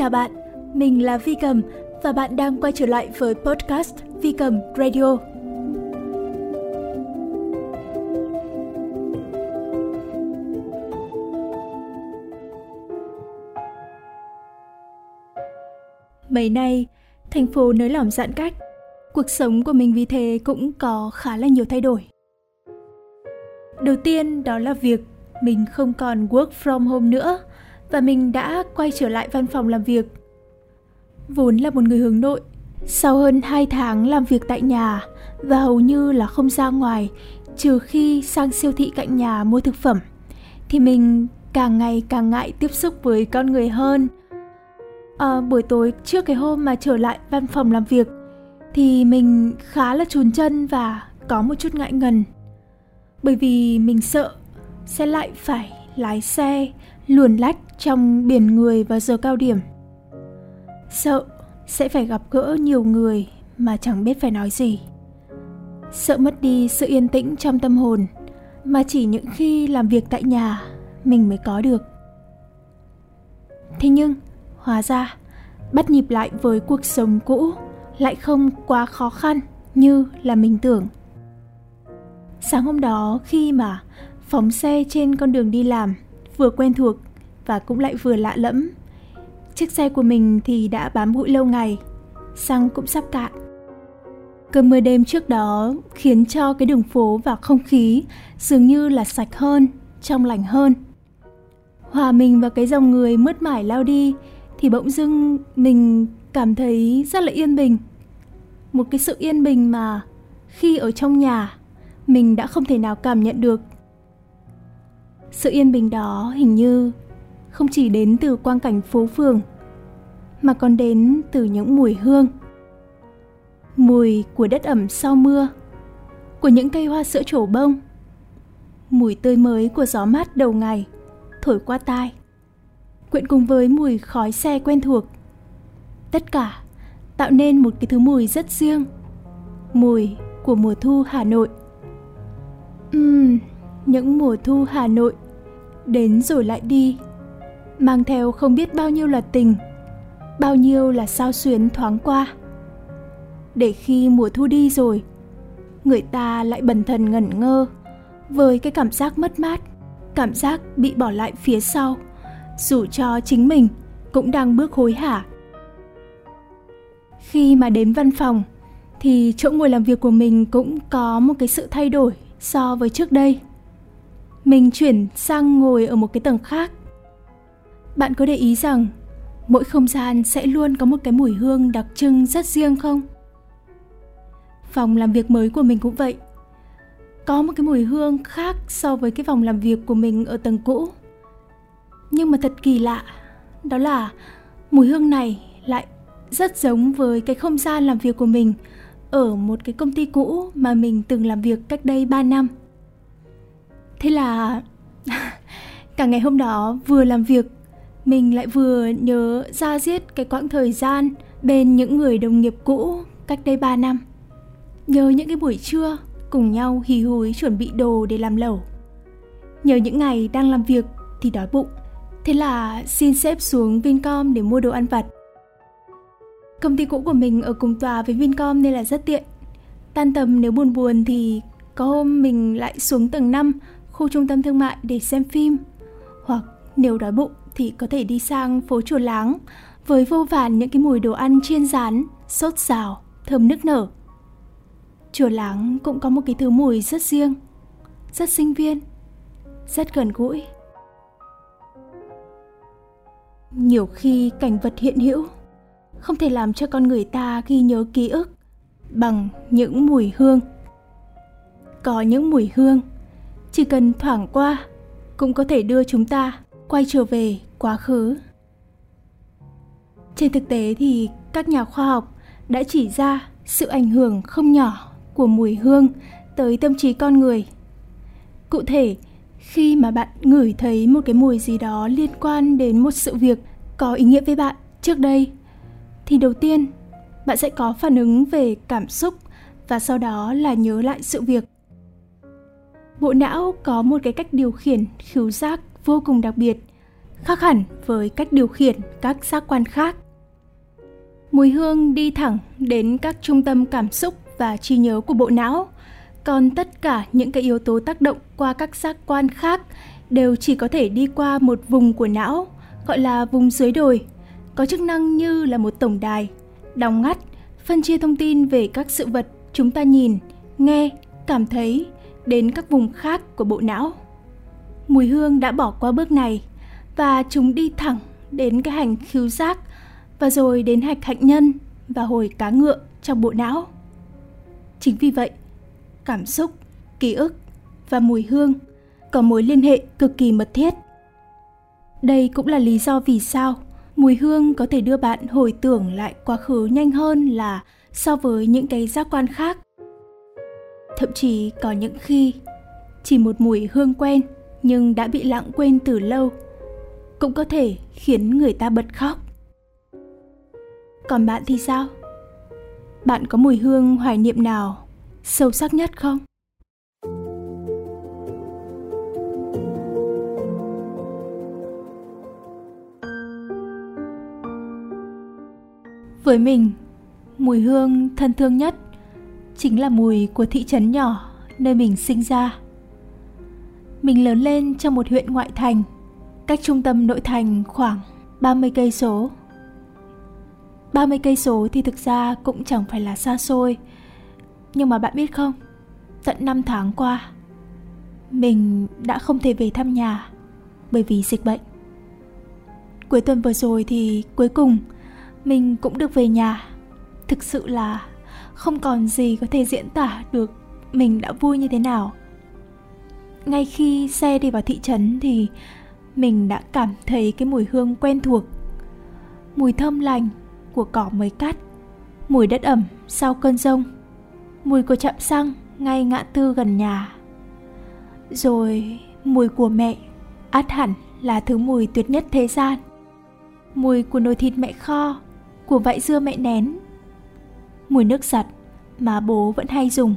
Chào bạn, mình là Vi Cầm và bạn đang quay trở lại với podcast Vi Cầm Radio. Mấy nay, thành phố nới lỏng giãn cách, cuộc sống của mình vì thế cũng có khá là nhiều thay đổi. Đầu tiên đó là việc mình không còn work from home nữa và mình đã quay trở lại văn phòng làm việc. Vốn là một người hướng nội, sau hơn 2 tháng làm việc tại nhà và hầu như là không ra ngoài trừ khi sang siêu thị cạnh nhà mua thực phẩm thì mình càng ngày càng ngại tiếp xúc với con người hơn. À, buổi tối trước cái hôm mà trở lại văn phòng làm việc thì mình khá là trùn chân và có một chút ngại ngần. Bởi vì mình sợ sẽ lại phải lái xe luồn lách trong biển người vào giờ cao điểm. Sợ sẽ phải gặp gỡ nhiều người mà chẳng biết phải nói gì. Sợ mất đi sự yên tĩnh trong tâm hồn mà chỉ những khi làm việc tại nhà mình mới có được. Thế nhưng, hóa ra, bắt nhịp lại với cuộc sống cũ lại không quá khó khăn như là mình tưởng. Sáng hôm đó khi mà phóng xe trên con đường đi làm vừa quen thuộc và cũng lại vừa lạ lẫm. Chiếc xe của mình thì đã bám bụi lâu ngày, xăng cũng sắp cạn. Cơn mưa đêm trước đó khiến cho cái đường phố và không khí dường như là sạch hơn, trong lành hơn. Hòa mình vào cái dòng người mướt mải lao đi thì bỗng dưng mình cảm thấy rất là yên bình. Một cái sự yên bình mà khi ở trong nhà mình đã không thể nào cảm nhận được sự yên bình đó hình như không chỉ đến từ quang cảnh phố phường mà còn đến từ những mùi hương mùi của đất ẩm sau mưa của những cây hoa sữa trổ bông mùi tươi mới của gió mát đầu ngày thổi qua tai quyện cùng với mùi khói xe quen thuộc. Tất cả tạo nên một cái thứ mùi rất riêng mùi của mùa thu hà nội. Uhm, những mùa thu hà nội đến rồi lại đi mang theo không biết bao nhiêu là tình, bao nhiêu là sao xuyến thoáng qua. Để khi mùa thu đi rồi, người ta lại bần thần ngẩn ngơ với cái cảm giác mất mát, cảm giác bị bỏ lại phía sau, dù cho chính mình cũng đang bước hối hả. Khi mà đến văn phòng, thì chỗ ngồi làm việc của mình cũng có một cái sự thay đổi so với trước đây. Mình chuyển sang ngồi ở một cái tầng khác bạn có để ý rằng mỗi không gian sẽ luôn có một cái mùi hương đặc trưng rất riêng không? Phòng làm việc mới của mình cũng vậy. Có một cái mùi hương khác so với cái phòng làm việc của mình ở tầng cũ. Nhưng mà thật kỳ lạ, đó là mùi hương này lại rất giống với cái không gian làm việc của mình ở một cái công ty cũ mà mình từng làm việc cách đây 3 năm. Thế là cả ngày hôm đó vừa làm việc mình lại vừa nhớ ra giết cái quãng thời gian bên những người đồng nghiệp cũ cách đây 3 năm. Nhớ những cái buổi trưa cùng nhau hì húi chuẩn bị đồ để làm lẩu. Nhớ những ngày đang làm việc thì đói bụng. Thế là xin sếp xuống Vincom để mua đồ ăn vặt. Công ty cũ của mình ở cùng tòa với Vincom nên là rất tiện. Tan tầm nếu buồn buồn thì có hôm mình lại xuống tầng 5 khu trung tâm thương mại để xem phim. Hoặc nếu đói bụng thì có thể đi sang phố chùa láng với vô vàn những cái mùi đồ ăn chiên rán, sốt xào, thơm nức nở. Chùa láng cũng có một cái thứ mùi rất riêng, rất sinh viên, rất gần gũi. Nhiều khi cảnh vật hiện hữu không thể làm cho con người ta ghi nhớ ký ức bằng những mùi hương. Có những mùi hương chỉ cần thoảng qua cũng có thể đưa chúng ta quay trở về quá khứ. Trên thực tế thì các nhà khoa học đã chỉ ra sự ảnh hưởng không nhỏ của mùi hương tới tâm trí con người. Cụ thể, khi mà bạn ngửi thấy một cái mùi gì đó liên quan đến một sự việc có ý nghĩa với bạn trước đây, thì đầu tiên bạn sẽ có phản ứng về cảm xúc và sau đó là nhớ lại sự việc. Bộ não có một cái cách điều khiển khứu giác vô cùng đặc biệt khác hẳn với cách điều khiển các giác quan khác. Mùi hương đi thẳng đến các trung tâm cảm xúc và trí nhớ của bộ não, còn tất cả những cái yếu tố tác động qua các giác quan khác đều chỉ có thể đi qua một vùng của não, gọi là vùng dưới đồi, có chức năng như là một tổng đài, đóng ngắt, phân chia thông tin về các sự vật chúng ta nhìn, nghe, cảm thấy đến các vùng khác của bộ não. Mùi hương đã bỏ qua bước này và chúng đi thẳng đến cái hành khứu giác và rồi đến hạch hạnh nhân và hồi cá ngựa trong bộ não. Chính vì vậy, cảm xúc, ký ức và mùi hương có mối liên hệ cực kỳ mật thiết. Đây cũng là lý do vì sao mùi hương có thể đưa bạn hồi tưởng lại quá khứ nhanh hơn là so với những cái giác quan khác. Thậm chí có những khi chỉ một mùi hương quen nhưng đã bị lãng quên từ lâu cũng có thể khiến người ta bật khóc. Còn bạn thì sao? Bạn có mùi hương hoài niệm nào sâu sắc nhất không? Với mình, mùi hương thân thương nhất chính là mùi của thị trấn nhỏ nơi mình sinh ra. Mình lớn lên trong một huyện ngoại thành, cách trung tâm nội thành khoảng 30 cây số. 30 cây số thì thực ra cũng chẳng phải là xa xôi. Nhưng mà bạn biết không, tận 5 tháng qua, mình đã không thể về thăm nhà bởi vì dịch bệnh. Cuối tuần vừa rồi thì cuối cùng mình cũng được về nhà. Thực sự là không còn gì có thể diễn tả được mình đã vui như thế nào. Ngay khi xe đi vào thị trấn thì mình đã cảm thấy cái mùi hương quen thuộc. Mùi thơm lành của cỏ mới cắt, mùi đất ẩm sau cơn rông, mùi của trạm xăng ngay ngã tư gần nhà. Rồi mùi của mẹ, át hẳn là thứ mùi tuyệt nhất thế gian. Mùi của nồi thịt mẹ kho, của vại dưa mẹ nén. Mùi nước giặt mà bố vẫn hay dùng.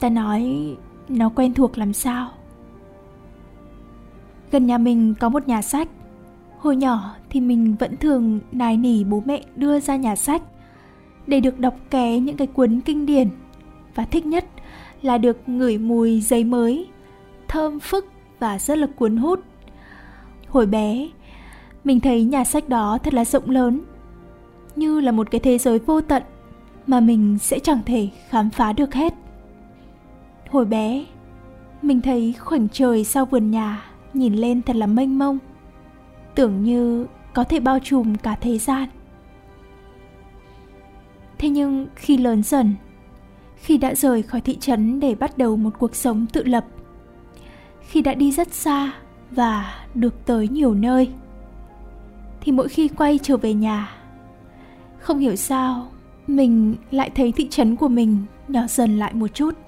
Ta nói nó quen thuộc làm sao. Gần nhà mình có một nhà sách Hồi nhỏ thì mình vẫn thường nài nỉ bố mẹ đưa ra nhà sách để được đọc ké những cái cuốn kinh điển và thích nhất là được ngửi mùi giấy mới, thơm phức và rất là cuốn hút. Hồi bé, mình thấy nhà sách đó thật là rộng lớn, như là một cái thế giới vô tận mà mình sẽ chẳng thể khám phá được hết. Hồi bé, mình thấy khoảnh trời sau vườn nhà nhìn lên thật là mênh mông tưởng như có thể bao trùm cả thế gian. Thế nhưng khi lớn dần khi đã rời khỏi thị trấn để bắt đầu một cuộc sống tự lập khi đã đi rất xa và được tới nhiều nơi thì mỗi khi quay trở về nhà không hiểu sao mình lại thấy thị trấn của mình nhỏ dần lại một chút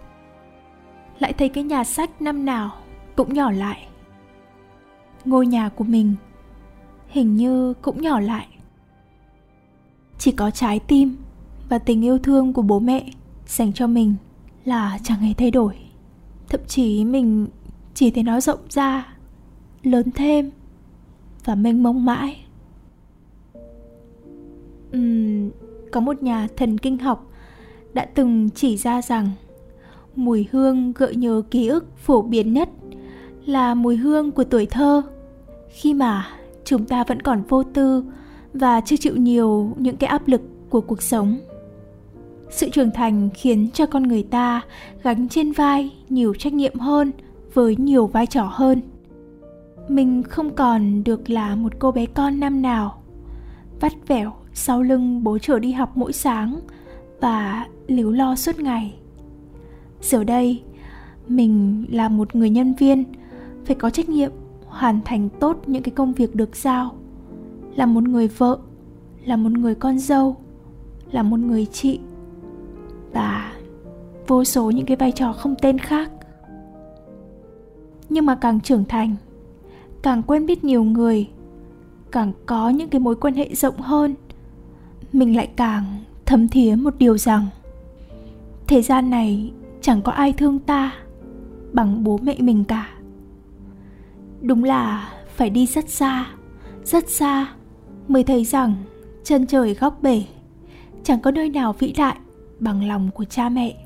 lại thấy cái nhà sách năm nào cũng nhỏ lại. Ngôi nhà của mình hình như cũng nhỏ lại. Chỉ có trái tim và tình yêu thương của bố mẹ dành cho mình là chẳng hề thay đổi. Thậm chí mình chỉ thấy nó rộng ra lớn thêm và mênh mông mãi. Uhm, có một nhà thần kinh học đã từng chỉ ra rằng mùi hương gợi nhớ ký ức phổ biến nhất là mùi hương của tuổi thơ. Khi mà chúng ta vẫn còn vô tư và chưa chịu nhiều những cái áp lực của cuộc sống, sự trưởng thành khiến cho con người ta gánh trên vai nhiều trách nhiệm hơn với nhiều vai trò hơn. Mình không còn được là một cô bé con năm nào, vắt vẻo sau lưng bố chở đi học mỗi sáng và líu lo suốt ngày giờ đây, mình là một người nhân viên, phải có trách nhiệm hoàn thành tốt những cái công việc được giao. Là một người vợ, là một người con dâu, là một người chị và vô số những cái vai trò không tên khác. Nhưng mà càng trưởng thành, càng quen biết nhiều người, càng có những cái mối quan hệ rộng hơn, mình lại càng thấm thía một điều rằng thế gian này chẳng có ai thương ta bằng bố mẹ mình cả. Đúng là phải đi rất xa rất xa mới thấy rằng chân trời góc bể, chẳng có nơi nào vĩ đại bằng lòng của cha mẹ.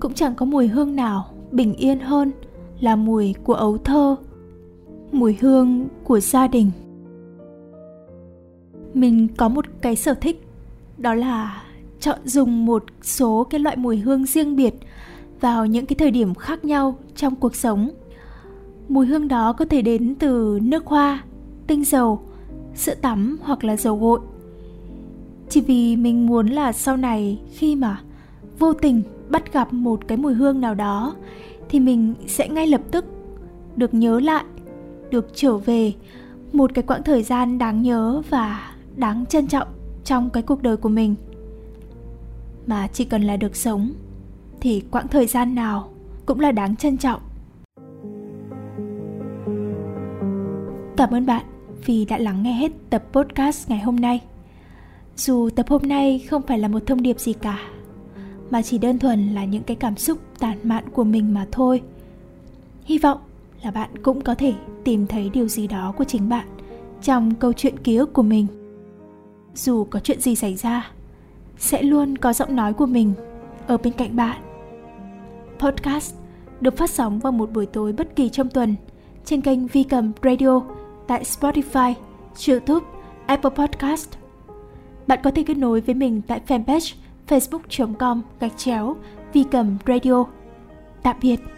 Cũng chẳng có mùi hương nào bình yên hơn là mùi của ấu thơ, mùi hương của gia đình. Mình có một cái sở thích, đó là chọn dùng một số cái loại mùi hương riêng biệt vào những cái thời điểm khác nhau trong cuộc sống. Mùi hương đó có thể đến từ nước hoa, tinh dầu, sữa tắm hoặc là dầu gội. Chỉ vì mình muốn là sau này khi mà vô tình bắt gặp một cái mùi hương nào đó thì mình sẽ ngay lập tức được nhớ lại, được trở về một cái quãng thời gian đáng nhớ và đáng trân trọng trong cái cuộc đời của mình mà chỉ cần là được sống, thì quãng thời gian nào cũng là đáng trân trọng. Cảm ơn bạn vì đã lắng nghe hết tập podcast ngày hôm nay. Dù tập hôm nay không phải là một thông điệp gì cả, mà chỉ đơn thuần là những cái cảm xúc tàn mạn của mình mà thôi. Hy vọng là bạn cũng có thể tìm thấy điều gì đó của chính bạn trong câu chuyện ký ức của mình. Dù có chuyện gì xảy ra sẽ luôn có giọng nói của mình ở bên cạnh bạn podcast được phát sóng vào một buổi tối bất kỳ trong tuần trên kênh Vi Cầm Radio tại Spotify, YouTube, Apple Podcast. Bạn có thể kết nối với mình tại fanpage facebook.com gạch chéo Vi Cầm Radio. Tạm biệt.